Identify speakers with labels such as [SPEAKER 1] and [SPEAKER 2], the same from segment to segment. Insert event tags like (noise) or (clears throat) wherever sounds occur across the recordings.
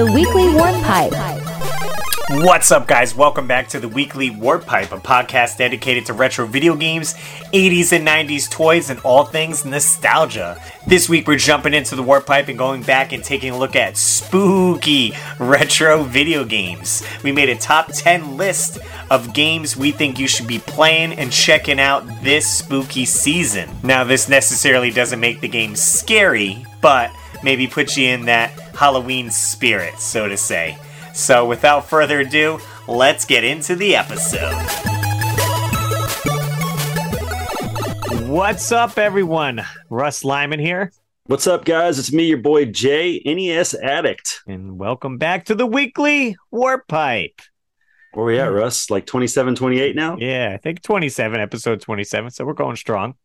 [SPEAKER 1] The Weekly Warp Pipe.
[SPEAKER 2] What's up, guys? Welcome back to the weekly Warp Pipe, a podcast dedicated to retro video games, 80s and 90s toys, and all things nostalgia. This week, we're jumping into the Warp Pipe and going back and taking a look at spooky retro video games. We made a top 10 list of games we think you should be playing and checking out this spooky season. Now, this necessarily doesn't make the game scary, but maybe put you in that Halloween spirit, so to say. So, without further ado, let's get into the episode. What's up, everyone? Russ Lyman here,
[SPEAKER 3] What's up, guys? It's me, your boy Jay, NES Addict.
[SPEAKER 2] and welcome back to the weekly Warp Pipe.
[SPEAKER 3] Where we at, hmm. Russ? Like 27, 28 now?
[SPEAKER 2] Yeah, I think 27, episode 27, so we're going strong.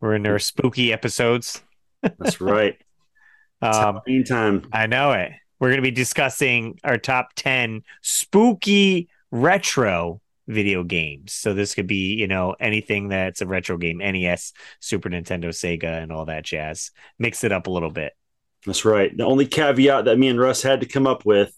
[SPEAKER 2] We're in our spooky episodes. (laughs)
[SPEAKER 3] That's right.
[SPEAKER 2] Um,
[SPEAKER 3] time.
[SPEAKER 2] I know it. We're going to be discussing our top 10 spooky retro video games. So this could be, you know, anything that's a retro game, NES, Super Nintendo, Sega, and all that jazz. Mix it up a little bit.
[SPEAKER 3] That's right. The only caveat that me and Russ had to come up with,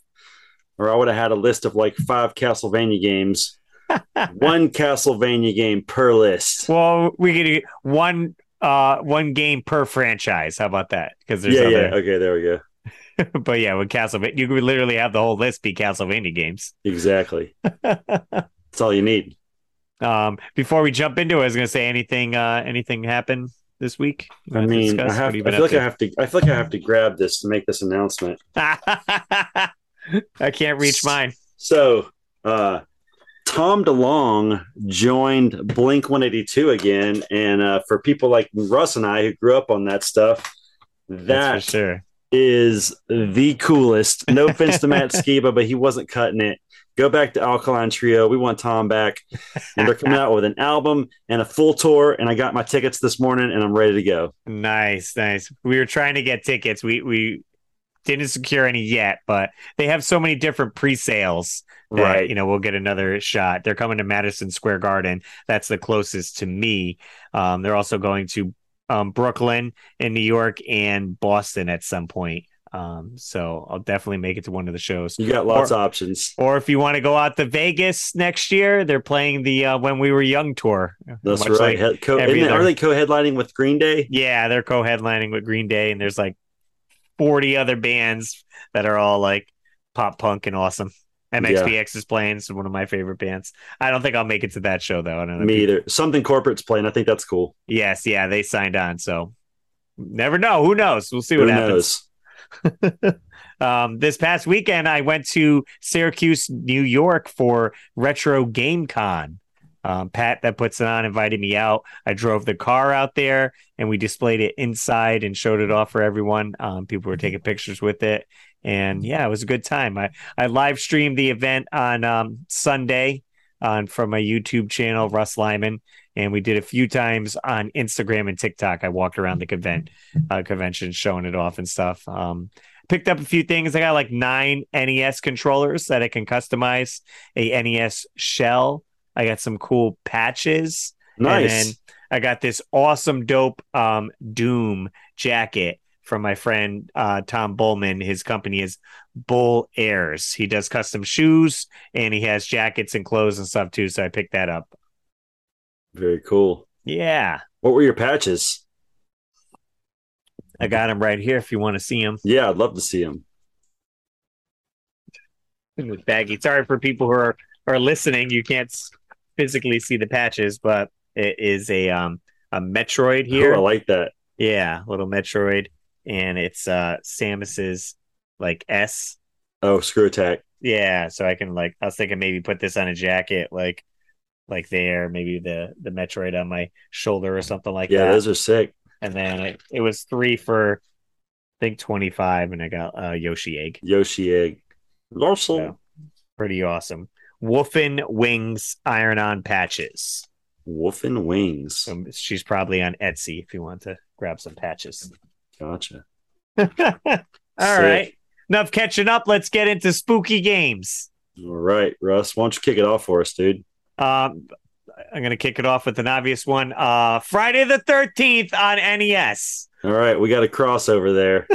[SPEAKER 3] or I would have had a list of like five Castlevania games, (laughs) one Castlevania game per list.
[SPEAKER 2] Well, we get one uh one game per franchise. How about that? Because there's
[SPEAKER 3] yeah,
[SPEAKER 2] other
[SPEAKER 3] yeah. Okay, there we go. (laughs)
[SPEAKER 2] but yeah, with Castlevania you could literally have the whole list be Castlevania games.
[SPEAKER 3] Exactly. (laughs) That's all you need.
[SPEAKER 2] um before we jump into it, I was gonna say anything uh anything happen this week?
[SPEAKER 3] I mean, I, have,
[SPEAKER 2] What have you
[SPEAKER 3] I feel like I have to. I feel like I have to grab this to make this announcement. (laughs)
[SPEAKER 2] I can't reach mine.
[SPEAKER 3] So, uh, Tom DeLonge joined Blink 182 again. And uh, for people like Russ and I who grew up on that stuff, that
[SPEAKER 2] sure.
[SPEAKER 3] is the coolest. No (laughs) offense to Matt Skiba, but he wasn't cutting it. Go back to Alkaline Trio. We want Tom back. And they're coming out with an album and a full tour. And I got my tickets this morning and I'm ready to go.
[SPEAKER 2] Nice, nice. We were trying to get tickets. We we didn't secure any yet, but they have so many different pre-sales that,
[SPEAKER 3] Right.
[SPEAKER 2] you know, we'll get another shot. They're coming to Madison Square Garden. That's the closest to me. Um, they're also going to um, Brooklyn in New York and Boston at some point. Um, so I'll definitely make it to one of the shows.
[SPEAKER 3] You got lots
[SPEAKER 2] Or-
[SPEAKER 3] of options.
[SPEAKER 2] Or if you want to go out to Vegas next year, they're playing the uh, When We Were Young tour.
[SPEAKER 3] That's right.
[SPEAKER 2] like
[SPEAKER 3] co-
[SPEAKER 2] every
[SPEAKER 3] isn't it-
[SPEAKER 2] other-
[SPEAKER 3] are they co headlining with Green Day?
[SPEAKER 2] yeah, they're co-headlining with Green Day, and there's like 40 other bands that are all like pop punk and awesome. MXPX is playing. It's one of my favorite bands. I don't think I'll make it to that show though. I don't know.
[SPEAKER 3] Me either. Something corporate's playing. I think that's cool.
[SPEAKER 2] Yes, yeah, they signed on. So never know. Who knows? We'll see
[SPEAKER 3] Who
[SPEAKER 2] what happens. (laughs) Um, this past weekend, I went to Syracuse, New York for Retro Game Con. Um, Pat, that puts it on, invited me out. I drove the car out there and we displayed it inside and showed it off for everyone. Um, people were taking pictures with it. And yeah, it was a good time. I, I live streamed the event on um, Sunday on from my YouTube channel, Russ Lyman. And we did a few times on Instagram and TikTok. I walked around the convent, uh, convention showing it off and stuff. Um, picked up a few things. I got like nine NES controllers that I can customize a NES shell. I got some cool patches.
[SPEAKER 3] Nice.
[SPEAKER 2] And then I got this awesome, dope um, Doom jacket from my friend uh, Tom Bullman. His company is Bull Airs. He does custom shoes and he has jackets and clothes and stuff too. So I picked that up.
[SPEAKER 3] Very cool.
[SPEAKER 2] Yeah.
[SPEAKER 3] What were your patches?
[SPEAKER 2] I got him right here if you want to see him
[SPEAKER 3] Yeah, I'd love to see them.
[SPEAKER 2] baggie. Sorry for people who are, are listening. You can't physically see the patches, but it is a um a Metroid here.
[SPEAKER 3] Oh, I like that.
[SPEAKER 2] Yeah, little Metroid, and it's uh Samus's like S.
[SPEAKER 3] Oh, screw attack.
[SPEAKER 2] Yeah, so I can like I was thinking maybe put this on a jacket, like like there, maybe the the Metroid on my shoulder or something like
[SPEAKER 3] Yeah,
[SPEAKER 2] that.
[SPEAKER 3] Yeah, those are sick.
[SPEAKER 2] and then it, it was three for I think twenty five, and I got uh Yoshi egg.
[SPEAKER 3] Yoshi egg. Also,
[SPEAKER 2] So, pretty awesome. Wolfen Wings iron on patches.
[SPEAKER 3] wolf and wings.
[SPEAKER 2] She's probably on Etsy if you want to grab some patches.
[SPEAKER 3] Gotcha. (laughs)
[SPEAKER 2] All right.
[SPEAKER 3] Sick.
[SPEAKER 2] Enough catching up. Let's get into spooky games.
[SPEAKER 3] All right, Russ, why don't you kick it off for us, dude?
[SPEAKER 2] Um, I'm going to kick it off with an obvious one. Uh, Friday the 13th on NES.
[SPEAKER 3] All right, we got a crossover there.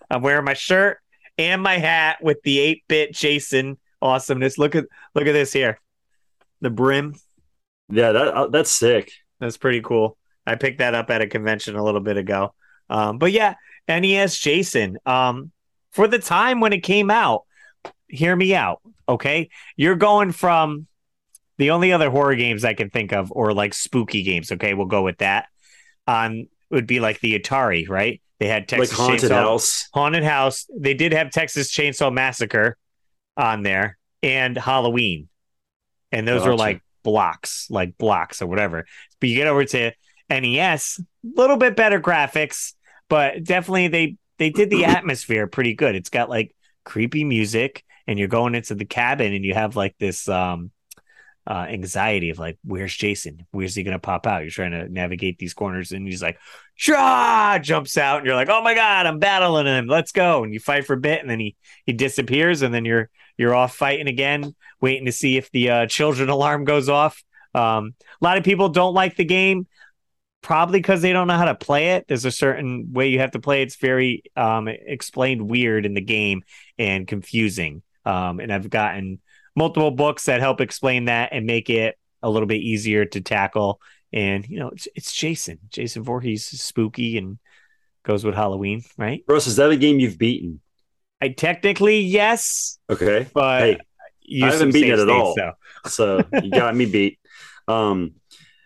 [SPEAKER 3] (laughs)
[SPEAKER 2] I'm wearing my shirt and my hat with the 8-bit Jason awesomeness. Look at look at this here. The brim.
[SPEAKER 3] Yeah, that uh, that's sick.
[SPEAKER 2] That's pretty cool. I picked that up at a convention a little bit ago. Um, but yeah, NES Jason. Um, for the time when it came out, hear me out, okay? You're going from the only other horror games I can think of, or like spooky games. Okay, we'll go with that. Um, would be like the Atari, right? They had Texas
[SPEAKER 3] like haunted
[SPEAKER 2] Chainsaw,
[SPEAKER 3] house.
[SPEAKER 2] Haunted House. They did have Texas Chainsaw Massacre on there and Halloween, and those were
[SPEAKER 3] Gotcha.
[SPEAKER 2] like blocks, like blocks or whatever. But you get over to NES, a little bit better graphics, but definitely they they did the (clears throat) atmosphere pretty good. It's got like creepy music, and you're going into the cabin, and you have like this um uh, anxiety of like, where's Jason? Where's he gonna pop out? You're trying to navigate these corners, and he's like, Shah! jumps out, and you're like, oh my god, I'm battling him. Let's go! And you fight for a bit, and then he he disappears, and then you're you're off fighting again, waiting to see if the uh, children (laughs) alarm goes off. Um, a lot of people don't like the game, probably because they don't know how to play it. There's a certain way you have to play. It's very um, explained weird in the game and confusing. Um, and I've gotten multiple books that help explain that and make it a little bit easier to tackle. And you know, it's, it's Jason. Jason Voorhees is spooky and goes with Halloween, right?
[SPEAKER 3] Russ, is that a game you've beaten?
[SPEAKER 2] I technically yes,
[SPEAKER 3] Okay.
[SPEAKER 2] but
[SPEAKER 3] Hey,
[SPEAKER 2] use
[SPEAKER 3] I haven't beaten it at all.
[SPEAKER 2] so.
[SPEAKER 3] so you got me beat. (laughs) Um,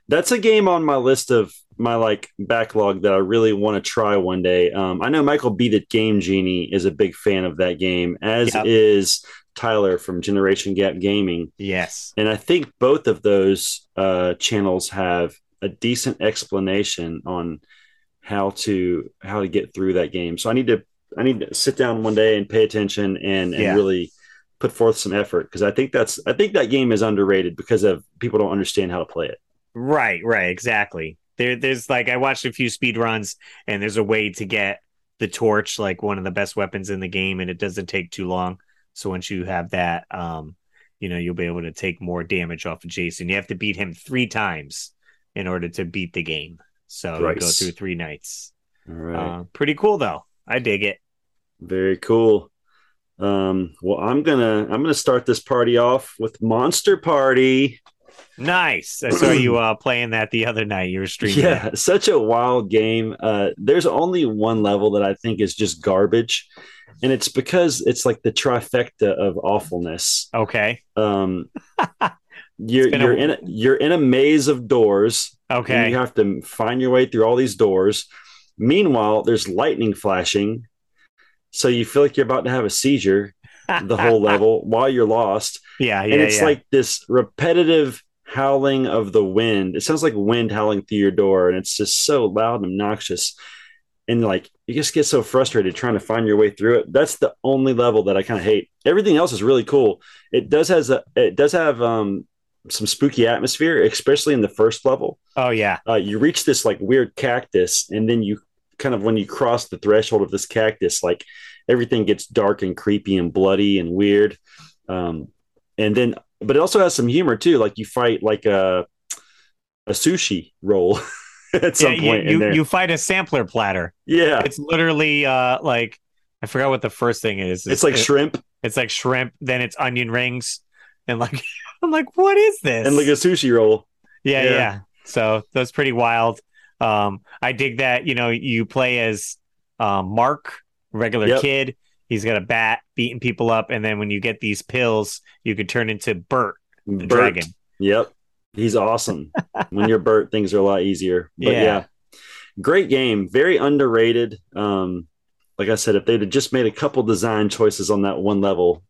[SPEAKER 3] that's a game on my list of my like backlog that I really want to try one day. Um, I know Michael B. the Game Genie is a big fan of that game, as
[SPEAKER 2] Yep.
[SPEAKER 3] is Tyler from Generation Gap Gaming,
[SPEAKER 2] Yes.
[SPEAKER 3] and I think both of those uh, channels have a decent explanation on how to how to get through that game. So I need to I need to sit down one day and pay attention and, and
[SPEAKER 2] Yeah.
[SPEAKER 3] really put forth some effort because I think that's I think that game is underrated because of people don't understand how to play it.
[SPEAKER 2] Right, right, exactly. There, there's like I watched a few speed runs, and there's a way to get the torch, like one of the best weapons in the game, and it doesn't take too long. So once you have that, um, you know, you'll be able to take more damage off of Jason. You have to beat him three times in order to beat the game. So go through three nights.
[SPEAKER 3] All right.
[SPEAKER 2] Uh, pretty cool though. I dig it.
[SPEAKER 3] Very cool. Um, well, I'm gonna I'm gonna start this party off with Monster Party.
[SPEAKER 2] Nice. I saw you uh, playing that the other night. You were streaming.
[SPEAKER 3] Yeah,
[SPEAKER 2] it.
[SPEAKER 3] such a wild game. Uh, there's only one level that I think is just garbage, and it's because it's like the trifecta of awfulness.
[SPEAKER 2] Okay.
[SPEAKER 3] Um, (laughs) you're you're in a, you're in a maze of doors,
[SPEAKER 2] Okay.
[SPEAKER 3] you have to find your way through all these doors. Meanwhile, there's lightning flashing, so you feel like you're about to have a seizure the whole (laughs) level while you're lost.
[SPEAKER 2] Yeah. Yeah.
[SPEAKER 3] and it's
[SPEAKER 2] yeah.
[SPEAKER 3] like this repetitive howling of the wind. It sounds like wind howling through your door, and it's just so loud and obnoxious. And like you just get so frustrated trying to find your way through it. That's the only level that I kind of hate. Everything else is really cool. It does has a it does have um some spooky atmosphere, especially in the first level.
[SPEAKER 2] oh yeah.
[SPEAKER 3] Uh, you reach this like weird cactus, and then you kind of when you cross the threshold of this cactus, like everything gets dark and creepy and bloody and weird. Um, and then, but it also has some humor too. Like you fight like a a sushi roll (laughs) at some
[SPEAKER 2] yeah,
[SPEAKER 3] point
[SPEAKER 2] you, you, fight a sampler platter.
[SPEAKER 3] yeah,
[SPEAKER 2] It's literally uh like I forgot what the first thing is.
[SPEAKER 3] it's like
[SPEAKER 2] it-
[SPEAKER 3] shrimp
[SPEAKER 2] it's like shrimp, then it's onion rings, and like (laughs) I'm like, what is this?
[SPEAKER 3] and like a sushi roll.
[SPEAKER 2] yeah,
[SPEAKER 3] yeah.
[SPEAKER 2] yeah, So that's pretty wild. Um, I dig that. You know, you play as um, Mark, regular
[SPEAKER 3] Yep.
[SPEAKER 2] kid. He's got a bat beating people up, and then when you get these pills, you could turn into Bert, the
[SPEAKER 3] Bert.
[SPEAKER 2] dragon.
[SPEAKER 3] Yep. He's awesome. when you're Bert, (laughs) things are a lot easier. But
[SPEAKER 2] Yeah.
[SPEAKER 3] yeah. Great game. Very underrated. Um, like I said, if they'd have just made a couple design choices on that one level,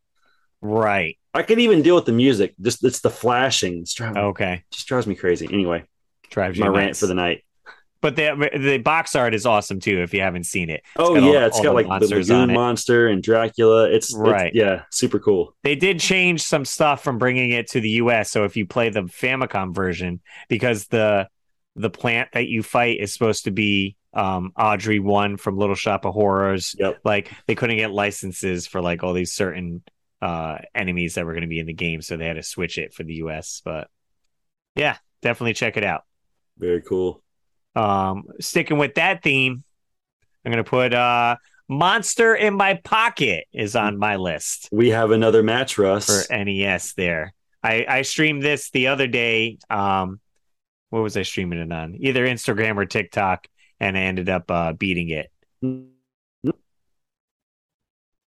[SPEAKER 2] Right.
[SPEAKER 3] I could even deal with the music. Just it's the flashing. It's driving,
[SPEAKER 2] Okay.
[SPEAKER 3] just drives me crazy. Anyway,
[SPEAKER 2] Drives
[SPEAKER 3] my rant for the night.
[SPEAKER 2] But the the box art is awesome too. If you haven't seen it,
[SPEAKER 3] Oh
[SPEAKER 2] got all-
[SPEAKER 3] yeah, it's
[SPEAKER 2] all
[SPEAKER 3] got
[SPEAKER 2] the
[SPEAKER 3] like the lagoon monster and Dracula. It's, it's-
[SPEAKER 2] Right.
[SPEAKER 3] yeah, super cool.
[SPEAKER 2] they did change some stuff from bringing it to the US. So if you play the Famicom version, because the the plant that you fight is supposed to be um Audrey one from Little Shop of Horrors.
[SPEAKER 3] Yep.
[SPEAKER 2] Like they couldn't get licenses for like all these certain uh enemies that were going to be in the game, so they had to switch it for the US. But yeah, definitely check it out.
[SPEAKER 3] Very cool.
[SPEAKER 2] Um, sticking with that theme, I'm gonna put uh Monster in My Pocket is on my list
[SPEAKER 3] We have another match, Russ.
[SPEAKER 2] for NES there. I, I streamed this the other day. Um, what was I streaming it on? Either Instagram or TikTok, and I ended up uh, beating it.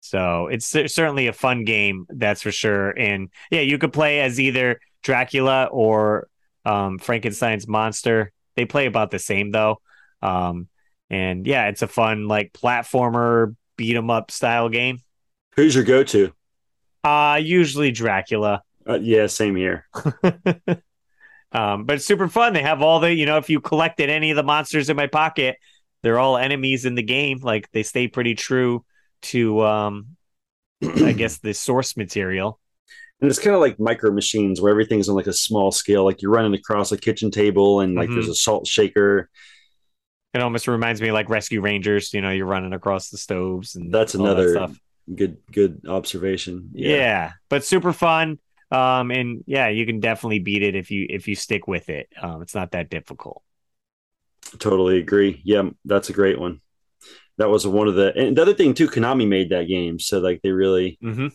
[SPEAKER 2] So it's certainly a fun game, that's for sure. And yeah, you could play as either Dracula or um, Frankenstein's monster. They play about the same though. Um, and yeah, it's a fun like platformer beat 'em up style game.
[SPEAKER 3] Who's your go-to?
[SPEAKER 2] Uh usually Dracula.
[SPEAKER 3] Uh, yeah, same here. (laughs)
[SPEAKER 2] um, but it's super fun. They have all the, you know, if you collected any of the monsters in my pocket, they're all enemies in the game. Like they stay pretty true to, um, (clears throat) I guess, the source material.
[SPEAKER 3] And it's kind of like micro machines where everything's on like a small scale. Like you're running across a kitchen table and like
[SPEAKER 2] Mhm.
[SPEAKER 3] there's a salt shaker.
[SPEAKER 2] It almost reminds me of like Rescue Rangers. You know, you're running across the stoves and
[SPEAKER 3] That's
[SPEAKER 2] that
[SPEAKER 3] another
[SPEAKER 2] stuff.
[SPEAKER 3] good good observation.
[SPEAKER 2] Yeah. but super fun. Um, and yeah, you can definitely beat it if you if you stick with it. Um, it's not that difficult.
[SPEAKER 3] Totally agree. Yeah, that's a great one. That was one of the and the other thing too. Konami made that game, so like they really
[SPEAKER 2] hmm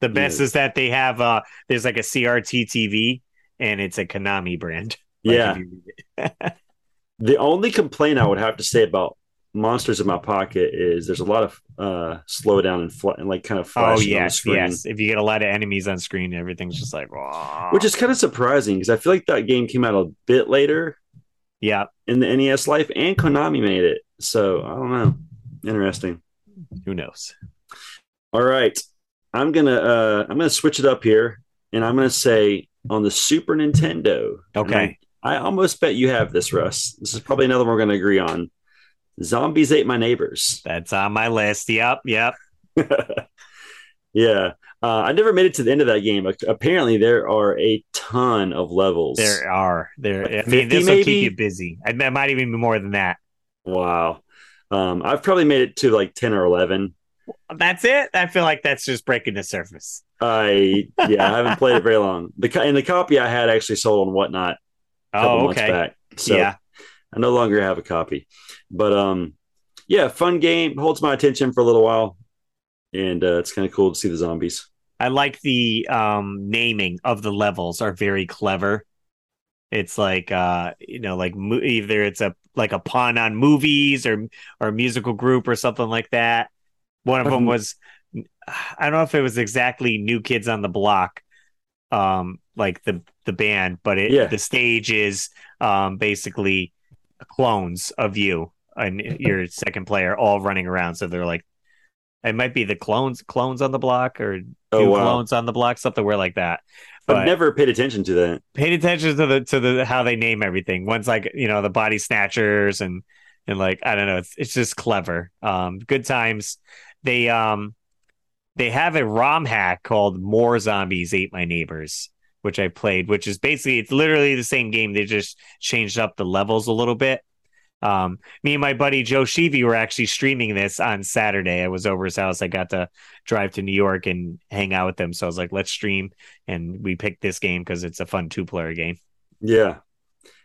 [SPEAKER 2] The best
[SPEAKER 3] Yeah.
[SPEAKER 2] is that they have uh there's like a CRT TV and it's a Konami brand. (laughs) Like,
[SPEAKER 3] yeah.
[SPEAKER 2] if you read it. (laughs)
[SPEAKER 3] The only complaint I would have to say about Monsters in My Pocket is there's a lot of uh slowdown and, fl- and like kind of
[SPEAKER 2] oh
[SPEAKER 3] flashing on the
[SPEAKER 2] yes,
[SPEAKER 3] screen,
[SPEAKER 2] yes. If you get a lot of enemies on screen, everything's just like "Wah."
[SPEAKER 3] which is kind of surprising because I feel like that game came out a bit later
[SPEAKER 2] yeah.
[SPEAKER 3] in the NES life, and Konami made it. So I don't know. Interesting.
[SPEAKER 2] Who knows?
[SPEAKER 3] All right, I'm gonna uh I'm gonna switch it up here, and I'm gonna say on the Super Nintendo.
[SPEAKER 2] Okay.
[SPEAKER 3] I, I almost bet you have this, Russ. This is probably another one we're gonna agree on. Zombies ate my neighbors.
[SPEAKER 2] That's on my list. Yep, yep. (laughs)
[SPEAKER 3] yeah. Uh, I never made it to the end of that game. Apparently, there are a ton of levels.
[SPEAKER 2] There are. There
[SPEAKER 3] Like
[SPEAKER 2] I mean this will keep you busy. I it might even be more than that.
[SPEAKER 3] Wow. Um, I've probably made it to like 10 or 11.
[SPEAKER 2] That's it. I feel like that's just breaking the surface.
[SPEAKER 3] I, yeah, I haven't played it very long. The, and the copy I had actually sold on Whatnot a couple
[SPEAKER 2] Oh,
[SPEAKER 3] months
[SPEAKER 2] okay.
[SPEAKER 3] back. So
[SPEAKER 2] yeah.
[SPEAKER 3] I no longer have a copy. But um, yeah, fun game. Holds my attention for a little while. And uh, it's kind of cool to see the zombies.
[SPEAKER 2] I like the um naming of the levels are very clever. It's like uh you know like mo- either it's a like a pun on movies or or a musical group or something like that. One of them was I don't know if it was exactly New Kids on the Block um like the the band but it
[SPEAKER 3] Yeah.
[SPEAKER 2] the stage is um basically clones of you and your (laughs) second player all running around so they're like it might be the clones clones on the block or
[SPEAKER 3] Oh,
[SPEAKER 2] two
[SPEAKER 3] wow.
[SPEAKER 2] clones on the block, something weird like that. But
[SPEAKER 3] I've never paid attention to that.
[SPEAKER 2] paid attention to the to the how they name everything. One's like you know the body snatchers and and like I don't know, it's it's just clever. Um, good times. They um they have a ROM hack called More Zombies Ate My Neighbors, which I played, which is basically it's literally the same game. They just changed up the levels a little bit. Um, me and my buddy Joe Sheevy were actually streaming this on Saturday. I was over his house. I got to drive to New York and hang out with them. So I was like, let's stream. And we picked this game because it's a fun two player game.
[SPEAKER 3] Yeah.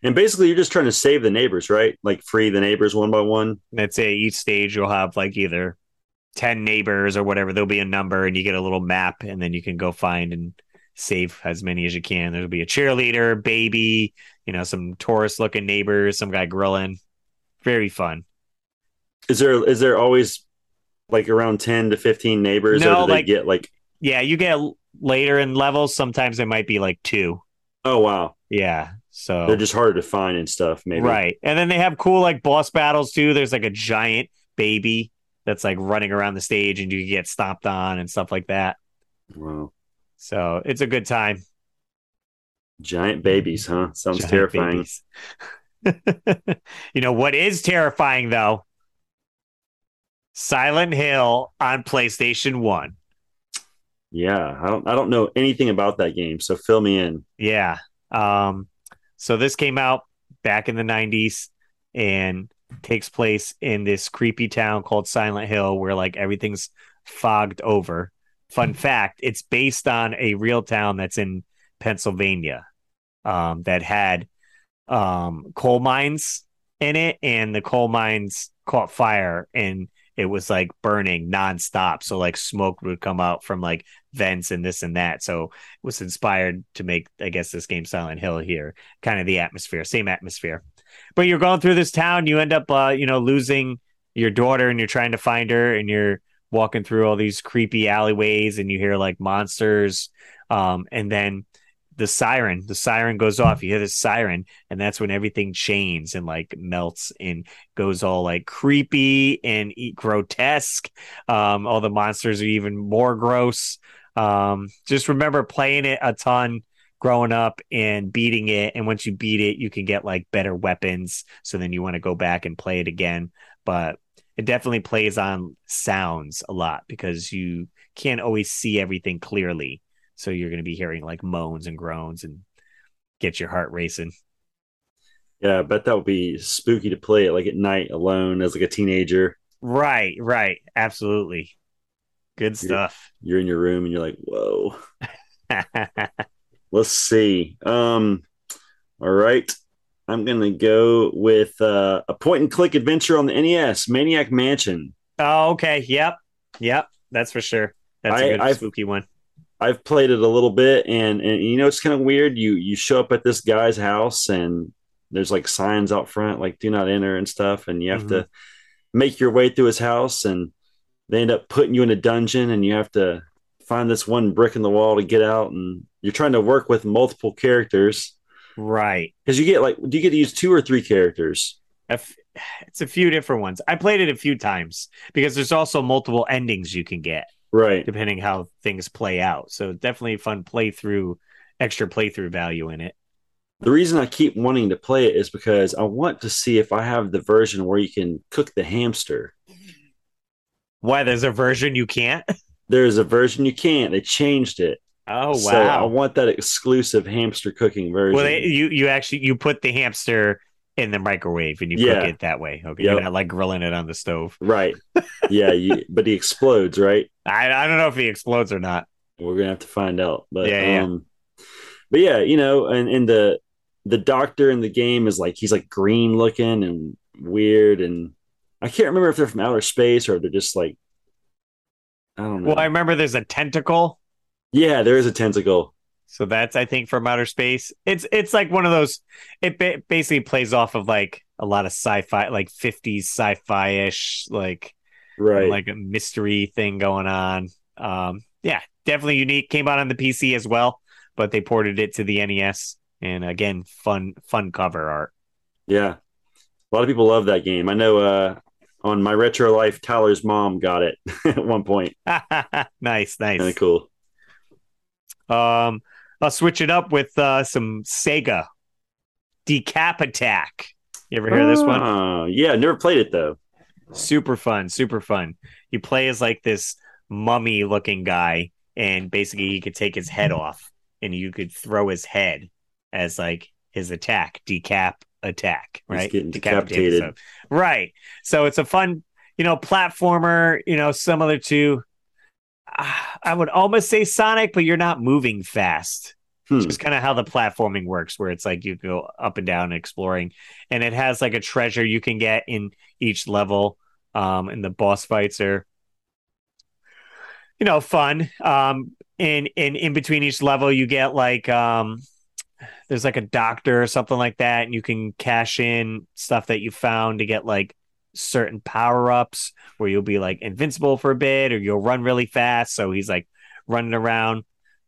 [SPEAKER 3] And basically, you're just trying to save the neighbors, right? Like free the neighbors one by one.
[SPEAKER 2] Let's say each stage you'll have like either 10 neighbors or whatever. There'll be a number and you get a little map and then you can go find and save as many as you can. There'll be a cheerleader, baby, you know, some tourist looking neighbors, some guy grilling. Very fun.
[SPEAKER 3] Is there is there always like around ten to fifteen neighbors,
[SPEAKER 2] No,
[SPEAKER 3] or do they
[SPEAKER 2] like-
[SPEAKER 3] get like?
[SPEAKER 2] Yeah, you get later in levels. Sometimes it might be like two.
[SPEAKER 3] Oh wow,
[SPEAKER 2] Yeah. So
[SPEAKER 3] they're just harder to find and stuff. Maybe
[SPEAKER 2] Right. And then they have cool like boss battles too. There's like a giant baby that's like running around the stage and you get stomped on and stuff like that.
[SPEAKER 3] Wow,
[SPEAKER 2] So it's a good time.
[SPEAKER 3] giant babies, huh? Sounds
[SPEAKER 2] Giant
[SPEAKER 3] terrifying. (laughs)
[SPEAKER 2] you know what is terrifying though? Silent Hill on PlayStation 1.
[SPEAKER 3] Yeah, I don't I don't know anything about that game, so fill me in.
[SPEAKER 2] Yeah. Um, so this came out back in the 90s and takes place in this creepy town called Silent Hill where like everything's fogged over. Fun fact, it's based on a real town that's in Pennsylvania um, that had um, coal mines in it and the coal mines caught fire and it was like burning nonstop. So like smoke would come out from like vents and this and that. So it was inspired to make, I guess, this game Silent Hill here, kind of the atmosphere, same atmosphere. But you're going through this town, you end up, uh, you know, losing your daughter, and you're trying to find her, and you're walking through all these creepy alleyways, and you hear like monsters, um, and then the siren the siren goes off. You hear the siren and that's when everything changes and like melts and goes all like creepy and grotesque. Um all the monsters are even more gross. Um just remember playing it a ton growing up and beating it and once you beat it you can get like better weapons so then you want to go back and play it again but it definitely plays on sounds a lot because you can't always see everything clearly so you're going to be hearing like moans and groans and get your heart racing.
[SPEAKER 3] Yeah, I bet that would be spooky to play it like at night alone as like a teenager.
[SPEAKER 2] Right, right. Absolutely. Good stuff.
[SPEAKER 3] You're, you're in your room and you're like, whoa. (laughs) Let's see. Um, all right. I'm gonna go with uh, a point and click adventure on the NES, Maniac Mansion.
[SPEAKER 2] Oh, okay. Yep. Yep. That's for sure. That's a good I've, spooky one.
[SPEAKER 3] I've played it a little bit, and and you know it's kind of weird. You you show up at this guy's house, and there's like signs out front like "Do not enter" and stuff, and you have mm-hmm. to make your way through his house, and they end up putting you in a dungeon, and you have to find this one brick in the wall to get out, and you're trying to work with multiple characters,
[SPEAKER 2] right?
[SPEAKER 3] Because you get like, do you get to use two or three characters?
[SPEAKER 2] It's a few different ones. I played it a few times because there's also multiple endings you can get
[SPEAKER 3] right?
[SPEAKER 2] Depending how things play out. So definitely fun playthrough, extra playthrough value in it.
[SPEAKER 3] The reason I keep wanting to play it is because I want to see if I have the version where you can cook the hamster.
[SPEAKER 2] Why? There's a version you can't. (laughs)
[SPEAKER 3] There's a version you can't. They changed it.
[SPEAKER 2] Oh wow!
[SPEAKER 3] So I want that exclusive hamster cooking version.
[SPEAKER 2] Well, they, you you actually you put the hamster in the microwave and you yeah. cook it that way. Okay, yep. you're not like grilling it on the stove,
[SPEAKER 3] right? (laughs) yeah, you, but he explodes, right?
[SPEAKER 2] I I don't know if he explodes or not.
[SPEAKER 3] We're gonna have to find out. But yeah, um, yeah. but yeah, you know, and and the the doctor in the game is like he's like green looking and weird, and I can't remember if they're from outer space or they're just like I don't know.
[SPEAKER 2] Well, I remember there's a tentacle.
[SPEAKER 3] Yeah, there is a tentacle.
[SPEAKER 2] So that's I think from outer space. It's it's like one of those. It ba- basically plays off of like a lot of sci-fi, like 50s sci-fi ish, like
[SPEAKER 3] right,
[SPEAKER 2] like a mystery thing going on. Um, yeah, definitely unique. Came out on the PC as well, but they ported it to the NES, and again, fun fun cover art.
[SPEAKER 3] Yeah, a lot of people love that game. I know. uh on my retro life, Tyler's mom got it (laughs) at one point. (laughs)
[SPEAKER 2] nice, nice,
[SPEAKER 3] kind of cool.
[SPEAKER 2] Um, I'll switch it up with uh, some Sega Decap Attack. You ever hear this one?
[SPEAKER 3] Uh, yeah, never played it though.
[SPEAKER 2] Super fun, super fun. You play as like this mummy looking guy, and basically you could take his head off and you could throw his head as like his attack, decap attack, right?
[SPEAKER 3] He's getting decapitated.
[SPEAKER 2] So, right. So it's a fun, you know, platformer, you know, similar to I would almost say Sonic, but you're not moving fast. Hmm. It's just kind of how the platforming works, where it's like you go up and down exploring, and it has like a treasure you can get in each level. Um, and the boss fights are, you know, fun. Um, and in in between each level, you get like um, there's like a doctor or something like that, and you can cash in stuff that you found to get like certain power ups where you'll be like invincible for a bit or you'll run really fast. So he's like running around.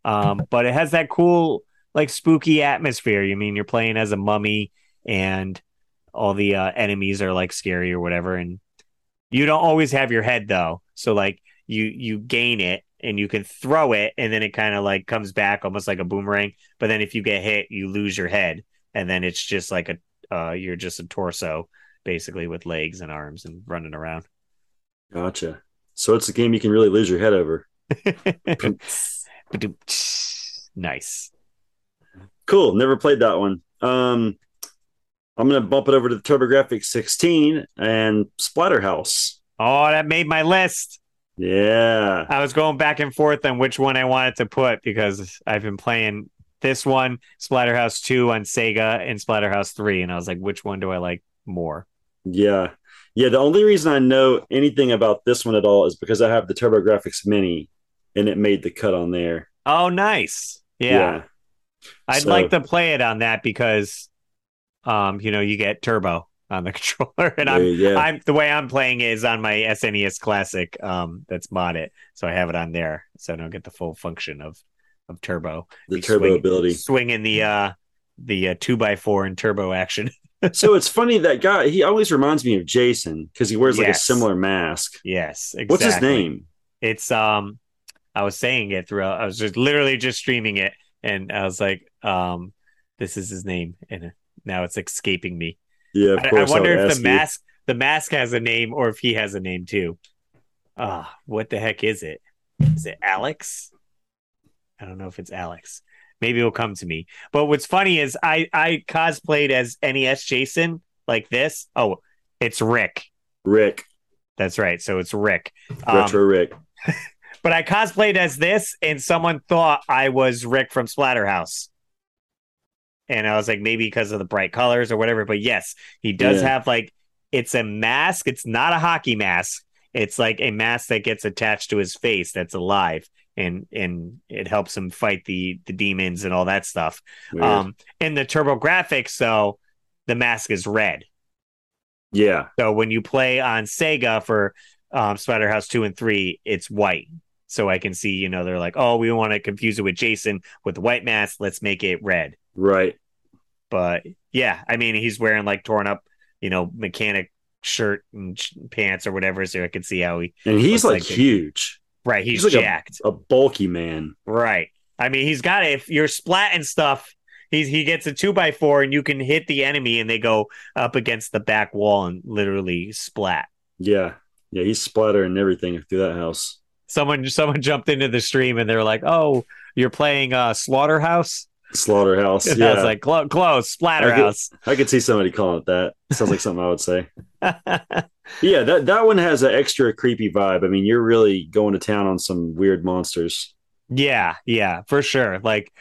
[SPEAKER 2] Um, but it has that cool, like spooky atmosphere. You mean you're playing as a mummy and all the uh, enemies are like scary or whatever. And you don't always have your head though. So like you you gain it and you can throw it and then it kind of like comes back almost like a boomerang. But then if you get hit, you lose your head and then it's just like a uh, you're just a torso basically with legs and arms and running around.
[SPEAKER 3] Gotcha. So it's a game you can really lose your head over. (laughs)
[SPEAKER 2] nice.
[SPEAKER 3] Cool. Never played that one. Um, I'm gonna bump it over to the TurboGrafx 16 and Splatterhouse.
[SPEAKER 2] Oh, that made my list.
[SPEAKER 3] Yeah.
[SPEAKER 2] I was going back and forth on which one I wanted to put because I've been playing this one, Splatterhouse 2 on Sega, and Splatterhouse 3, and I was like, which one do I like more?
[SPEAKER 3] Yeah. Yeah, the only reason I know anything about this one at all is because I have the TurboGrafx Mini, and it made the cut on there.
[SPEAKER 2] Oh, nice. Yeah. I'd
[SPEAKER 3] So-
[SPEAKER 2] like to play it on that because, um, you know, you get turbo on the (laughs) controller, and I'm
[SPEAKER 3] yeah,
[SPEAKER 2] I'm the way I'm playing is on my SNES Classic, um, that's modded, so I have it on there, so I don't get the full function of of turbo.
[SPEAKER 3] the
[SPEAKER 2] You
[SPEAKER 3] turbo
[SPEAKER 2] swing-
[SPEAKER 3] ability.
[SPEAKER 2] swinging the uh the uh, two by four in turbo action. (laughs)
[SPEAKER 3] so it's funny that guy. He always reminds me of Jason because he wears like a similar mask.
[SPEAKER 2] yes, exactly.
[SPEAKER 3] What's his name?
[SPEAKER 2] It's um, I was saying it throughout. I was just literally just streaming it, and I was like, um, this is his name, and now it's escaping me.
[SPEAKER 3] Yeah, of
[SPEAKER 2] I, I
[SPEAKER 3] course. I
[SPEAKER 2] wonder if the
[SPEAKER 3] you.
[SPEAKER 2] mask the mask has a name or if he has a name too. Ah, what the heck is it? Is it Alex? I don't know if it's Alex. Maybe it'll come to me. But what's funny is I I cosplayed as NES Jason like this. Oh, it's Rick.
[SPEAKER 3] Rick,
[SPEAKER 2] That's right. So it's Rick. Um,
[SPEAKER 3] retro Rick. (laughs)
[SPEAKER 2] but I cosplayed as this, and someone thought I was Rick from Splatterhouse. And I was like, maybe because of the bright colors or whatever. But yes, he does
[SPEAKER 3] Yeah.
[SPEAKER 2] have like it's a mask. It's not a hockey mask. It's like a mask that gets attached to his face that's alive, and and it helps him fight the the demons and all that stuff.
[SPEAKER 3] Weird.
[SPEAKER 2] Um, in the TurboGrafx, though, the mask is red.
[SPEAKER 3] yeah,
[SPEAKER 2] So when you play on Sega for um, House two and three, it's white. So I can see, you know, they're like, oh, we want to confuse it with Jason with the white mask. Let's make it red.
[SPEAKER 3] right.
[SPEAKER 2] But yeah, I mean, he's wearing like torn up, you know, mechanic shirt and sh- pants or whatever. So I can see how he,
[SPEAKER 3] And he's like,
[SPEAKER 2] like
[SPEAKER 3] huge,
[SPEAKER 2] right, he's,
[SPEAKER 3] He's like a-
[SPEAKER 2] jacked.
[SPEAKER 3] a bulky man.
[SPEAKER 2] right. I mean, he's got it. If you're splatting stuff, he's, he gets a two by four and you can hit the enemy and they go up against the back wall and literally splat.
[SPEAKER 3] Yeah, yeah. He's splattering everything through that house.
[SPEAKER 2] Someone someone jumped into the stream and they're like, "Oh, you're playing uh, Slaughterhouse."
[SPEAKER 3] Slaughterhouse. (laughs) Yeah,
[SPEAKER 2] I was like, "Clo- "Close, Splatterhouse."
[SPEAKER 3] I could see somebody calling it that. Sounds like something I would say. (laughs) Yeah, that that one has an extra creepy vibe. I mean, you're really going to town on some weird monsters.
[SPEAKER 2] yeah, yeah, for sure. Like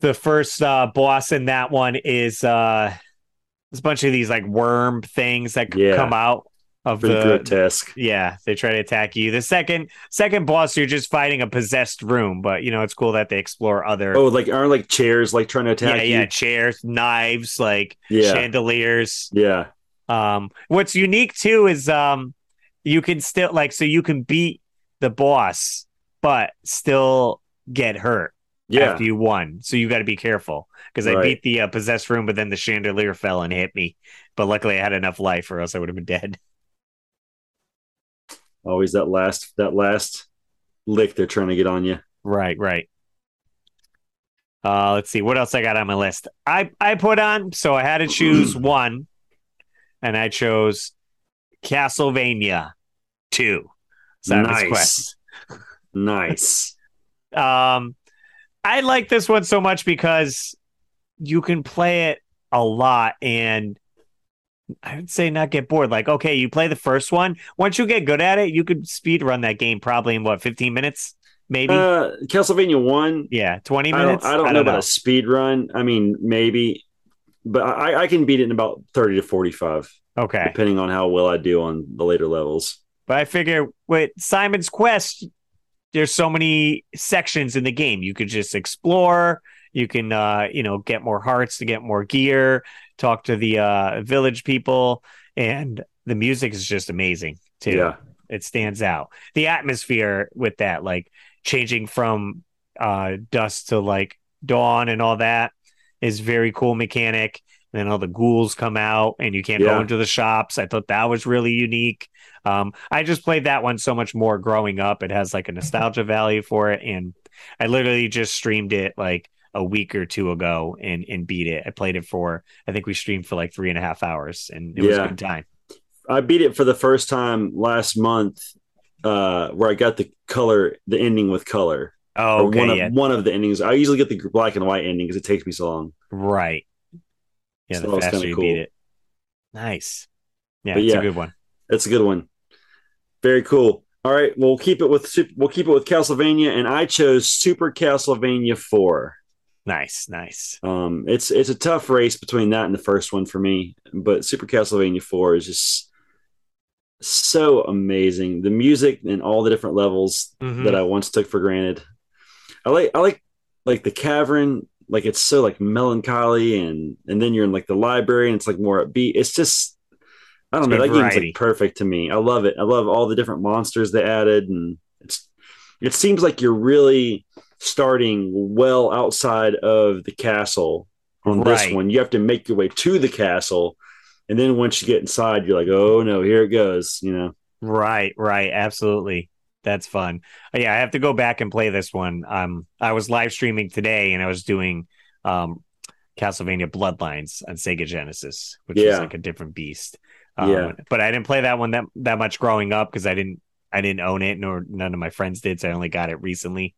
[SPEAKER 2] the first uh, boss in that one is uh, there's a bunch of these like worm things that
[SPEAKER 3] Yeah.
[SPEAKER 2] come out of
[SPEAKER 3] Pretty
[SPEAKER 2] the.
[SPEAKER 3] grotesque.
[SPEAKER 2] Yeah, they try to attack you. The second second boss, you're just fighting a possessed room, but you know it's cool that they explore other.
[SPEAKER 3] Oh, like aren't like chairs like trying to attack
[SPEAKER 2] yeah,
[SPEAKER 3] you?
[SPEAKER 2] yeah, chairs, knives, like
[SPEAKER 3] yeah,
[SPEAKER 2] chandeliers.
[SPEAKER 3] yeah.
[SPEAKER 2] Um, what's unique too is um, you can still like so you can beat the boss, but still get hurt
[SPEAKER 3] Yeah,
[SPEAKER 2] after you won. So you got to be careful because I beat the uh, possessed room, but then the chandelier fell and hit me. But luckily, I had enough life, or else I would have been dead. (laughs)
[SPEAKER 3] always that last that last lick they're trying to get on you.
[SPEAKER 2] Right, right. Uh, let's see what else I got on my list. I I put on so I had to choose (clears throat) one, and I chose Castlevania Two. Simon's
[SPEAKER 3] Nice.
[SPEAKER 2] Quest.
[SPEAKER 3] Nice. (laughs)
[SPEAKER 2] Um, I like this one so much because you can play it a lot and I would say not get bored. Like, okay, you play the first one. Once you get good at it, you could speed run that game probably in what, 15 minutes? Maybe?
[SPEAKER 3] uh, Castlevania One.
[SPEAKER 2] yeah, 20
[SPEAKER 3] I don't,
[SPEAKER 2] minutes?
[SPEAKER 3] I don't know about a speed run. I mean, maybe, but I, I can beat it in about thirty to forty-five,
[SPEAKER 2] Okay.
[SPEAKER 3] depending on how well I do on the later levels.
[SPEAKER 2] But I figure with Simon's Quest, there's so many sections in the game. You could just explore. You can, uh, you know, get more hearts to get more gear. Talk to the uh, village people, and the music is just amazing too.
[SPEAKER 3] Yeah,
[SPEAKER 2] It stands out. The atmosphere with that, like changing from uh, dusk to like dawn and all that, is very cool mechanic. And then all the ghouls come out, and you can't go into the shops. I thought that was really unique. Um, I just played that one so much more growing up. It has like a nostalgia value for it, and I literally just streamed it like a week or two ago and and beat it. I played it for I think we streamed for like three and a half hours, and it was a good time.
[SPEAKER 3] I beat it for the first time last month, uh, where I got the color, the ending with color.
[SPEAKER 2] Oh, okay,
[SPEAKER 3] one of
[SPEAKER 2] yeah,
[SPEAKER 3] one of the endings. I usually get the black and white ending because it takes me so long.
[SPEAKER 2] right. Yeah,
[SPEAKER 3] So
[SPEAKER 2] the faster you
[SPEAKER 3] cool.
[SPEAKER 2] beat it, nice. Yeah,
[SPEAKER 3] But
[SPEAKER 2] it's
[SPEAKER 3] yeah.
[SPEAKER 2] a good one.
[SPEAKER 3] That's a good one. Very cool. All right, we'll keep it with we'll keep it with Castlevania, and I chose Super Castlevania Four.
[SPEAKER 2] Nice, nice.
[SPEAKER 3] Um, it's it's a tough race between that and the first one for me, but Super Castlevania Four is just so amazing. The music and all the different levels
[SPEAKER 2] Mhm.
[SPEAKER 3] that I once took for granted. I like I like like the cavern, like it's so like melancholy and and then you're in like the library and it's like more upbeat. It's just I don't
[SPEAKER 2] It's
[SPEAKER 3] know, that game's like perfect to me. I love it. I love all the different monsters they added and it's it seems like you're really starting well outside of the castle on this one. You have to make your way to the castle. And then once you get inside, you're like, oh no, here it goes, you know.
[SPEAKER 2] Right, right, absolutely. That's fun. Uh, Yeah, I have to go back and play this one. Um, I was live streaming today, and I was doing um, Castlevania Bloodlines on Sega Genesis, which is like a different beast. Um,
[SPEAKER 3] Yeah.
[SPEAKER 2] but I didn't play that one that that much growing up because I didn't I didn't own it, nor none of my friends did. So I only got it recently.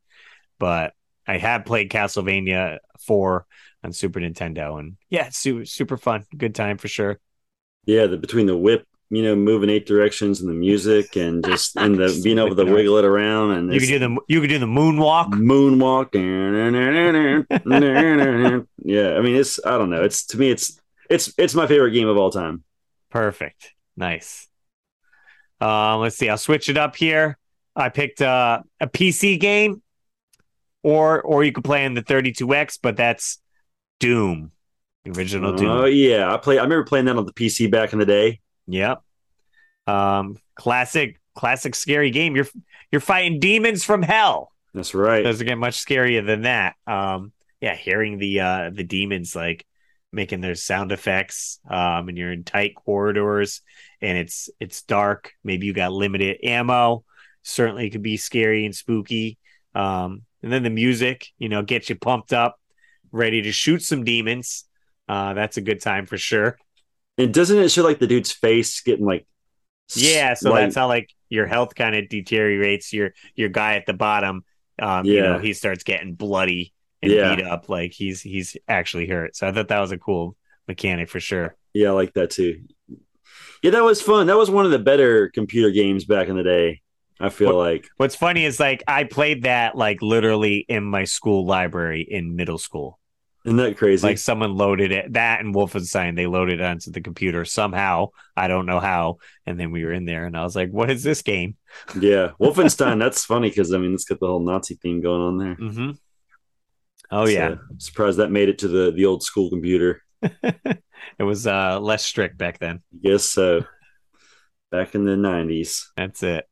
[SPEAKER 2] But I have played Castlevania Four on Super Nintendo, and yeah, super super fun, good time for sure.
[SPEAKER 3] Yeah, the between the whip, you know, moving eight directions and the music and just and the (laughs) being able to wiggle it around and
[SPEAKER 2] You could do the you could do the moonwalk.
[SPEAKER 3] moonwalk. (laughs) yeah, I mean it's I don't know. It's to me it's it's it's my favorite game of all time.
[SPEAKER 2] Perfect. Nice. Um, let's see. I'll switch it up here. I picked uh, a PC game, or or you could play in the 32X, but that's Doom, the original Doom.
[SPEAKER 3] Oh yeah, I play I remember playing that on the PC back in the day.
[SPEAKER 2] Yep. Um, classic, classic scary game. You're you're fighting demons from hell.
[SPEAKER 3] That's right.
[SPEAKER 2] Doesn't get much scarier than that. Um, yeah, hearing the uh the demons like making their sound effects. Um, and you're in tight corridors, and it's it's dark. Maybe you got limited ammo. Certainly could be scary and spooky. Um, and then the music, you know, gets you pumped up, ready to shoot some demons. Uh, that's a good time for sure.
[SPEAKER 3] And doesn't it show like the dude's face getting like
[SPEAKER 2] Yeah, so
[SPEAKER 3] like-
[SPEAKER 2] that's how like your health kind of deteriorates. Your your guy at the bottom, um, you know,
[SPEAKER 3] Yeah.
[SPEAKER 2] he starts getting bloody and
[SPEAKER 3] Yeah.
[SPEAKER 2] beat up, like he's he's actually hurt. So I thought that was a cool mechanic for sure.
[SPEAKER 3] Yeah, I like that too. Yeah, that was fun. That was one of the better computer games back in the day. I feel like.
[SPEAKER 2] What's funny is like I played that like literally in my school library in middle school.
[SPEAKER 3] Isn't that crazy?
[SPEAKER 2] Like someone loaded it that and Wolfenstein, they loaded it onto the computer somehow. I don't know how. And then we were in there and I was like, what is this game? (laughs)
[SPEAKER 3] yeah, Wolfenstein. that's funny because I mean, it's got the whole Nazi theme going on there.
[SPEAKER 2] Mm-hmm. Oh yeah.
[SPEAKER 3] So, surprised that made it to the the old school computer. (laughs)
[SPEAKER 2] It was uh less strict back then.
[SPEAKER 3] I guess so. Back in the nineties.
[SPEAKER 2] That's it.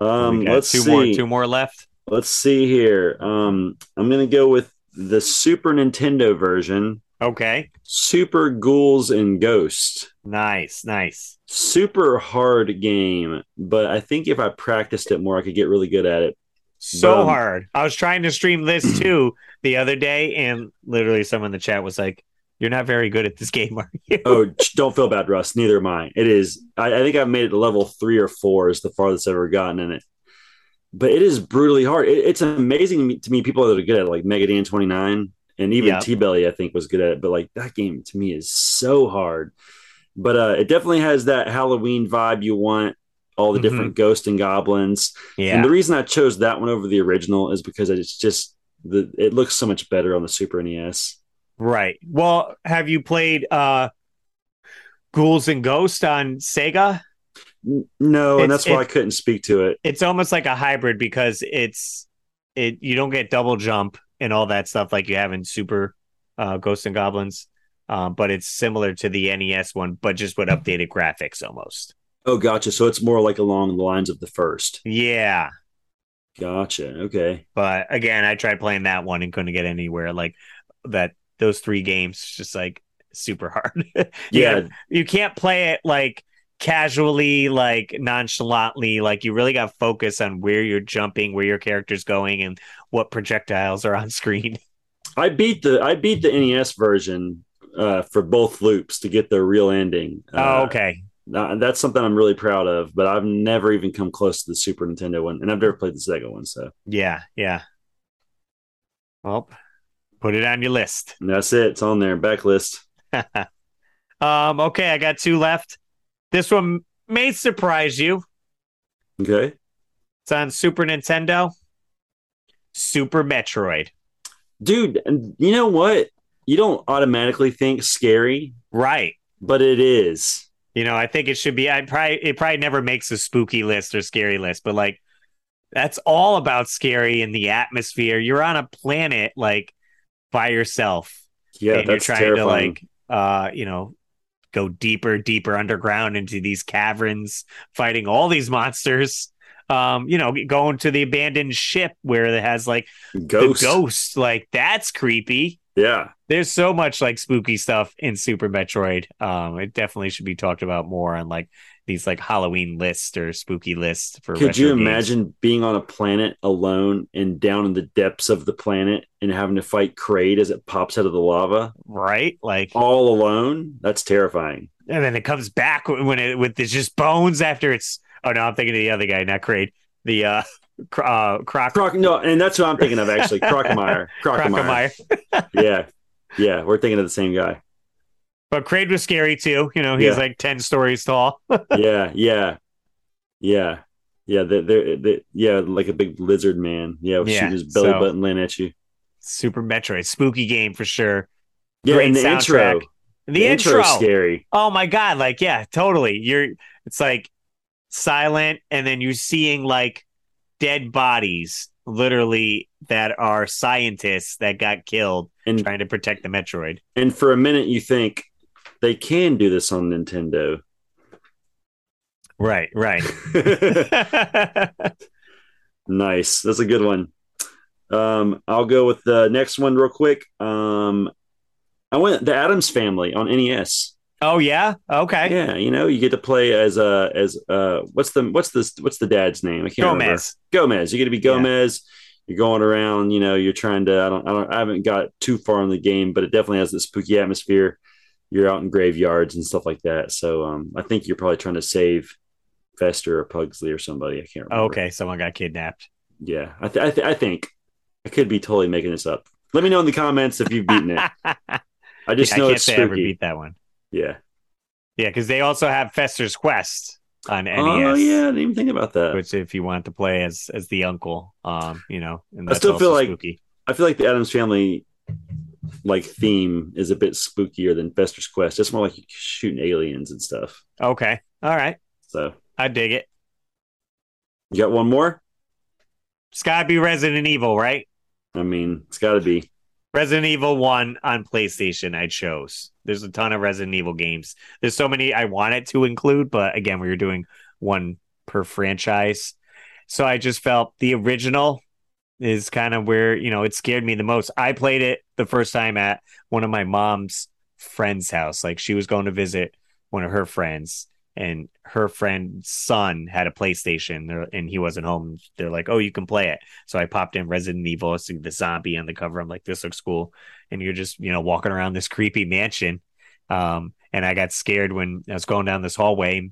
[SPEAKER 3] Um, let's
[SPEAKER 2] two
[SPEAKER 3] see.
[SPEAKER 2] more two more left.
[SPEAKER 3] Let's see here. Um, I'm gonna go with the Super Nintendo version.
[SPEAKER 2] Okay.
[SPEAKER 3] Super Ghouls and Ghost.
[SPEAKER 2] Nice, nice.
[SPEAKER 3] Super hard game, but I think if I practiced it more, I could get really good at it.
[SPEAKER 2] So
[SPEAKER 3] Um,
[SPEAKER 2] hard. I was trying to stream this too the other day, and literally someone in the chat was like, You're not very good at this game, are you? (laughs)
[SPEAKER 3] Oh, don't feel bad, Russ. Neither am I. It is. I, I think I've made it to level three or four is the farthest I've ever gotten in it. But it is brutally hard. It, it's amazing to me, people that are good at it, like Megadan twenty nine, and even
[SPEAKER 2] Yeah.
[SPEAKER 3] T Belly. I think was good at it. But like that game to me is so hard. But uh, it definitely has that Halloween vibe you want. All the
[SPEAKER 2] Mhm.
[SPEAKER 3] different ghosts and goblins.
[SPEAKER 2] Yeah.
[SPEAKER 3] And the reason I chose that one over the original is because it's just the it looks so much better on the Super NES.
[SPEAKER 2] Right. Well, have you played uh Ghouls and Ghosts on Sega?
[SPEAKER 3] No, and that's why I couldn't speak to it.
[SPEAKER 2] It's almost like a hybrid because it's it you don't get double jump and all that stuff like you have in Super uh Ghosts and Goblins. Um, but it's similar to the NES one, but just with updated graphics almost.
[SPEAKER 3] Oh, gotcha. So it's more like along the lines of the first.
[SPEAKER 2] Yeah.
[SPEAKER 3] Gotcha. Okay.
[SPEAKER 2] But again, I tried playing that one and couldn't get anywhere. Like that, those three games, just like super hard. (laughs) you
[SPEAKER 3] Yeah.
[SPEAKER 2] gotta- you can't play it like casually, like nonchalantly. Like you really got to focus on where you're jumping, where your character's going, and what projectiles are on screen. (laughs)
[SPEAKER 3] I beat the I beat the NES version uh, for both loops to get the real ending.
[SPEAKER 2] oh,
[SPEAKER 3] Uh,
[SPEAKER 2] okay.
[SPEAKER 3] uh, that's something I'm really proud of. But I've never even come close to the Super Nintendo one, and I've never played the Sega one. So
[SPEAKER 2] Yeah, yeah. Well, put it on your list.
[SPEAKER 3] and that's it. It's on there. Backlist. (laughs)
[SPEAKER 2] um, okay, I got two left. This one may surprise you.
[SPEAKER 3] Okay.
[SPEAKER 2] It's on Super Nintendo. Super Metroid.
[SPEAKER 3] Dude, you know what? You don't automatically think scary,
[SPEAKER 2] Right.
[SPEAKER 3] but it is.
[SPEAKER 2] You know, I think it should be. I probably it probably never makes a spooky list or scary list, but like that's all about scary in the atmosphere. You're on a planet like by yourself.
[SPEAKER 3] Yeah,
[SPEAKER 2] and you're trying
[SPEAKER 3] terrifying.
[SPEAKER 2] to like uh, you know, go deeper, deeper underground into these caverns, fighting all these monsters. Um, you know, going to the abandoned ship where it has like
[SPEAKER 3] Ghost.
[SPEAKER 2] the ghost. Like that's creepy.
[SPEAKER 3] Yeah.
[SPEAKER 2] There's so much like spooky stuff in Super Metroid. Um, it definitely should be talked about more on like these like Halloween lists or spooky lists for.
[SPEAKER 3] Could you
[SPEAKER 2] games.
[SPEAKER 3] imagine being on a planet alone and down in the depths of the planet and having to fight Kraid as it pops out of the lava
[SPEAKER 2] right? Like,
[SPEAKER 3] all alone? That's terrifying.
[SPEAKER 2] and then it comes back when it with it's just bones after it's. Oh no, I'm thinking of the other guy, not Kraid. The uh, (laughs) uh croc
[SPEAKER 3] Croc, no, and that's what I'm thinking of actually. (laughs) Crocomire. Crocomire. Yeah. Yeah. We're thinking of the same guy.
[SPEAKER 2] But Kraid was scary too. You know, he's
[SPEAKER 3] Yeah.
[SPEAKER 2] like ten stories tall. (laughs)
[SPEAKER 3] Yeah. Yeah. Yeah. Yeah. They're, they're, they yeah. Like a big lizard man. Yeah.
[SPEAKER 2] Yeah,
[SPEAKER 3] Shoot his belly
[SPEAKER 2] so-
[SPEAKER 3] button land at you.
[SPEAKER 2] Super Metroid, spooky game for sure.
[SPEAKER 3] Yeah.
[SPEAKER 2] Great
[SPEAKER 3] and the
[SPEAKER 2] soundtrack.
[SPEAKER 3] intro.
[SPEAKER 2] And the, intro,
[SPEAKER 3] is scary.
[SPEAKER 2] oh my god, like yeah, totally. You're it's like silent, and then you're seeing like dead bodies, literally that are scientists that got killed
[SPEAKER 3] And
[SPEAKER 2] trying to protect the Metroid.
[SPEAKER 3] And for a minute, you think they can do this on Nintendo.
[SPEAKER 2] Right, right. (laughs)
[SPEAKER 3] nice. That's a good one. Um, I'll go with the next one real quick. Um, I went the Addams Family on NES.
[SPEAKER 2] oh yeah, okay.
[SPEAKER 3] Yeah, you know, you get to play as uh as uh what's the what's the what's the dad's name? I can't remember.
[SPEAKER 2] Gomez.
[SPEAKER 3] Gomez. You get to be
[SPEAKER 2] Yeah.
[SPEAKER 3] Gomez. You're going around. You know, you're trying to. I don't. I don't. I haven't got too far in the game, but it definitely has this spooky atmosphere. You're out in graveyards and stuff like that. So um, I think you're probably trying to save Fester or Pugsley or somebody. I can't remember.
[SPEAKER 2] Okay, someone got kidnapped.
[SPEAKER 3] Yeah, I, th- I, th- I think I could be totally making this up. Let me know in the comments if you've beaten it. (laughs) I just
[SPEAKER 2] Yeah, I
[SPEAKER 3] know
[SPEAKER 2] can't
[SPEAKER 3] it's
[SPEAKER 2] say I ever
[SPEAKER 3] spooky.
[SPEAKER 2] beat that one.
[SPEAKER 3] Yeah.
[SPEAKER 2] Yeah, because they also have Fester's Quest on NES.
[SPEAKER 3] Oh yeah, I didn't even think about that.
[SPEAKER 2] Which, if you want to play as as the uncle, um, you know, and
[SPEAKER 3] I still feel like-
[SPEAKER 2] spooky.
[SPEAKER 3] I feel like the Addams Family like theme is a bit spookier than Fester's Quest. It's more like shooting aliens and stuff.
[SPEAKER 2] Okay, all right,
[SPEAKER 3] So
[SPEAKER 2] I dig it.
[SPEAKER 3] you got one more?
[SPEAKER 2] It's got to be Resident Evil, right?
[SPEAKER 3] I mean, it's got to be.
[SPEAKER 2] Resident Evil 1 on PlayStation, I chose. There's a ton of Resident Evil games. There's so many I wanted to include, but again, we were doing one per franchise. So I just felt the original is kind of where, you know, it scared me the most. I played it the first time at one of my mom's friend's house. Like she was going to visit one of her friends and her friend's son had a PlayStation and he wasn't home. They're like, "Oh, you can play it." So I popped in Resident Evil, see the zombie on the cover. I'm like, "This looks cool." And you're just, you know, walking around this creepy mansion. Um, and I got scared when I was going down this hallway.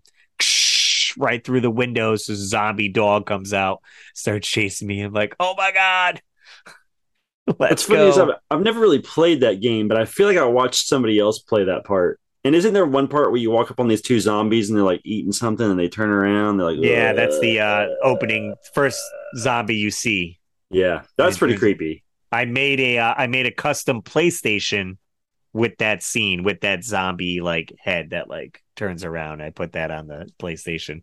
[SPEAKER 2] Right through the windows, this zombie dog comes out, starts chasing me. I'm like, "Oh my god!" (laughs) Let's
[SPEAKER 3] What's funny
[SPEAKER 2] go.
[SPEAKER 3] is I've, I've never really played that game, but I feel like I watched somebody else play that part. And isn't there one part where you walk up on these two zombies and they're like eating something and they turn around? They're like,
[SPEAKER 2] yeah, that's the uh, opening first zombie you see.
[SPEAKER 3] Yeah, that's pretty creepy.
[SPEAKER 2] I made a uh, I made a custom PlayStation with that scene with that zombie like head that like turns around. I put that on the PlayStation.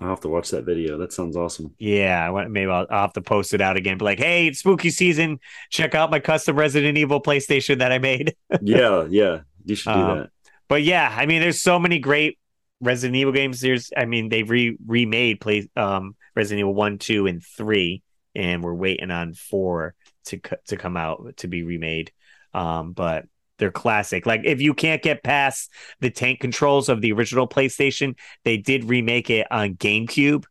[SPEAKER 3] I'll have to watch that video. That sounds awesome.
[SPEAKER 2] Yeah, I want maybe I'll, I'll have to post it out again. Be like, hey, it's spooky season. Check out my custom Resident Evil PlayStation that I made. (laughs)
[SPEAKER 3] yeah, yeah, you should do
[SPEAKER 2] Um,
[SPEAKER 3] that.
[SPEAKER 2] But yeah, I mean, there's so many great Resident Evil games. There's, I mean, they've re remade play um Resident Evil one, two, and three, and we're waiting on four to co- to come out to be remade. Um, but they're classic. Like if you can't get past the tank controls of the original PlayStation, they did remake it on GameCube,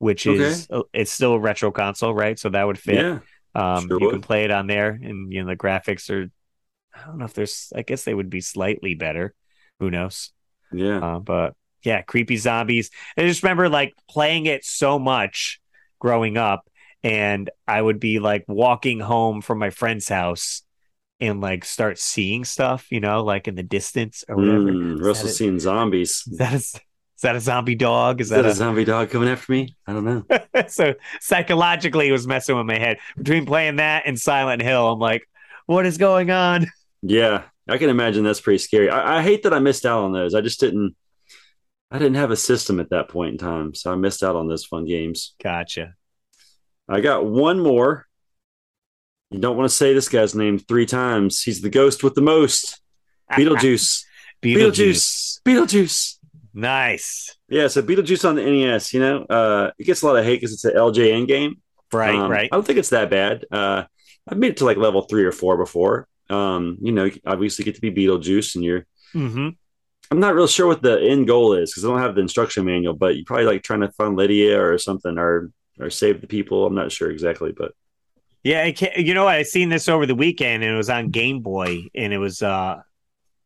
[SPEAKER 2] which is uh, it's still a retro console, right? So that would fit.
[SPEAKER 3] Yeah,
[SPEAKER 2] Um,
[SPEAKER 3] Sure
[SPEAKER 2] you
[SPEAKER 3] would.
[SPEAKER 2] can play it on there, and you know the graphics are. I don't know if there's. I guess they would be slightly better. Who knows?
[SPEAKER 3] yeah.
[SPEAKER 2] Uh, but yeah, creepy zombies. I just remember like playing it so much growing up, and I would be like walking home from my friend's house and like start seeing stuff, you know, like in the distance or whatever.
[SPEAKER 3] Mm,
[SPEAKER 2] Is
[SPEAKER 3] Russell
[SPEAKER 2] a-
[SPEAKER 3] seeing zombies.
[SPEAKER 2] Is that a, is that a zombie dog? Is
[SPEAKER 3] Is that
[SPEAKER 2] that
[SPEAKER 3] a zombie dog coming after me? I don't know. (laughs)
[SPEAKER 2] so psychologically it was messing with my head between playing that and Silent Hill. I'm like, what is going on? (laughs)
[SPEAKER 3] Yeah, I can imagine that's pretty scary. I, I hate that I missed out on those. I just didn't. I didn't have a system at that point in time, so I missed out on those fun games.
[SPEAKER 2] Gotcha.
[SPEAKER 3] I got one more. You don't want to say this guy's name three times. He's the ghost with the most. (laughs) Beetlejuice. Beetlejuice. Beetlejuice.
[SPEAKER 2] Nice.
[SPEAKER 3] Yeah, so Beetlejuice on the NES, you know, uh, it gets a lot of hate because it's an LJN game.
[SPEAKER 2] Right,
[SPEAKER 3] Um,
[SPEAKER 2] right.
[SPEAKER 3] I don't think it's that bad. Uh, I've made it to like level three or four before. Um, you know, obviously get to be Beetlejuice, and you're.
[SPEAKER 2] hmm
[SPEAKER 3] I'm not real sure what the end goal is because I don't have the instruction manual, but you're probably like trying to find Lydia or something, or or save the people. I'm not sure exactly, but
[SPEAKER 2] Yeah, you know? I seen this over the weekend, and it was on Game Boy, and it was uh,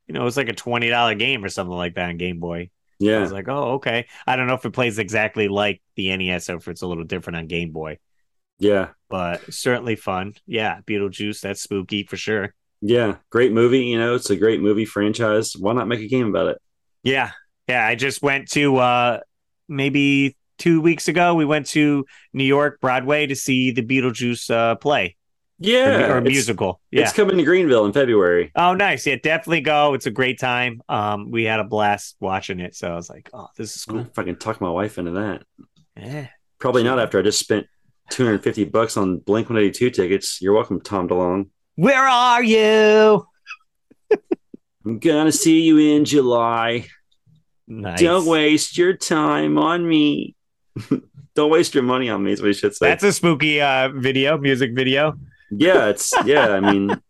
[SPEAKER 2] you know, it was like a twenty dollar game or something like that on Game Boy.
[SPEAKER 3] Yeah, I
[SPEAKER 2] was like, oh, okay. I don't know if it plays exactly like the NES or if it's a little different on Game Boy,
[SPEAKER 3] yeah,
[SPEAKER 2] but certainly fun. Yeah, Beetlejuice, that's spooky for sure.
[SPEAKER 3] yeah. Great movie. You know, it's a great movie franchise. Why not make a game about it?
[SPEAKER 2] Yeah, yeah. I just went to uh, maybe two weeks ago. We went to New York Broadway to see the Beetlejuice uh, play
[SPEAKER 3] Yeah,
[SPEAKER 2] or, or
[SPEAKER 3] it's-
[SPEAKER 2] musical. Yeah.
[SPEAKER 3] It's coming to Greenville in February.
[SPEAKER 2] Oh, nice. Yeah, definitely go. It's a great time. Um, we had a blast watching it. So I was like, oh, this is
[SPEAKER 3] I'm gonna
[SPEAKER 2] cool.
[SPEAKER 3] fucking tuck my wife into that.
[SPEAKER 2] Yeah.
[SPEAKER 3] Probably not after I just spent 250 bucks on Blink 182 tickets. You're welcome, Tom DeLonge.
[SPEAKER 2] Where are you? (laughs)
[SPEAKER 3] I'm gonna see you in July.
[SPEAKER 2] Nice.
[SPEAKER 3] Don't waste your time on me. (laughs) Don't waste your money on me. Is what you should say.
[SPEAKER 2] That's a spooky uh, video, music video.
[SPEAKER 3] yeah, it's yeah. I mean,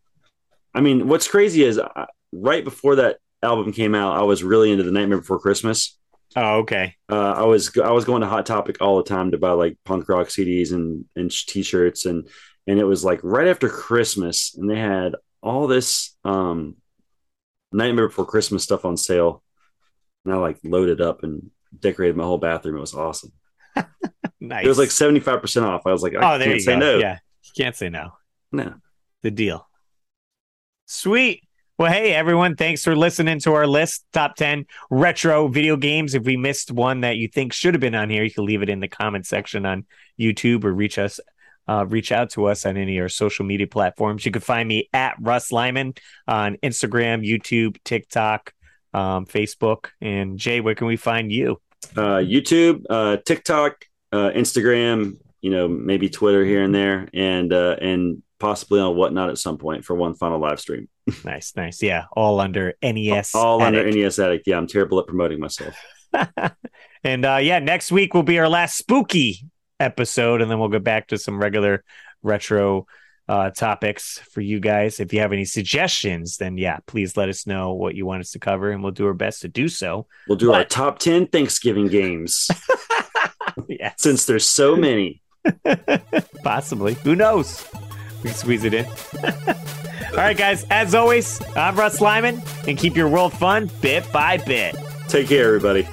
[SPEAKER 3] I mean, what's crazy is uh, right before that album came out, I was really into the Nightmare Before Christmas.
[SPEAKER 2] Oh, okay.
[SPEAKER 3] uh, I was I was going to Hot Topic all the time to buy like punk rock CDs and and t-shirts and and it was like right after Christmas and they had all this um Nightmare Before Christmas stuff on sale and I like loaded up and decorated my whole bathroom. It was awesome.
[SPEAKER 2] Nice. (laughs)
[SPEAKER 3] It was like seventy five percent off. I was like, I
[SPEAKER 2] oh, there
[SPEAKER 3] can't
[SPEAKER 2] you
[SPEAKER 3] say
[SPEAKER 2] go.
[SPEAKER 3] no.
[SPEAKER 2] Yeah. You can't say no.
[SPEAKER 3] No.
[SPEAKER 2] The deal. Sweet. Well, hey, everyone. Thanks for listening to our list top 10 retro video games. If we missed one that you think should have been on here, you can leave it in the comment section on YouTube or reach us. Uh, reach out to us on any of our social media platforms. You can find me at Russ Lyman on Instagram, YouTube, TikTok, um, Facebook. And Jay, where can we find you?
[SPEAKER 3] Uh, YouTube, uh, TikTok, uh, Instagram, you know, maybe Twitter here and there, and uh, and possibly on whatnot at some point for one final live stream. (laughs)
[SPEAKER 2] Nice, nice. Yeah, all under NES.
[SPEAKER 3] all under NES Addict. Yeah, I'm terrible at promoting myself. (laughs)
[SPEAKER 2] and uh, yeah, next week will be our last spooky episode, and then we'll go back to some regular retro uh, topics for you guys. If you have any suggestions, then yeah, please let us know what you want us to cover, and we'll do our best to do so.
[SPEAKER 3] We'll do our top 10 Thanksgiving games (laughs) (laughs)
[SPEAKER 2] yeah,
[SPEAKER 3] since there's so many. (laughs)
[SPEAKER 2] possibly. Who knows? We can squeeze it in. All right, guys. As always, I'm Russ Lyman, and keep your world fun bit by bit.
[SPEAKER 3] Take care, everybody.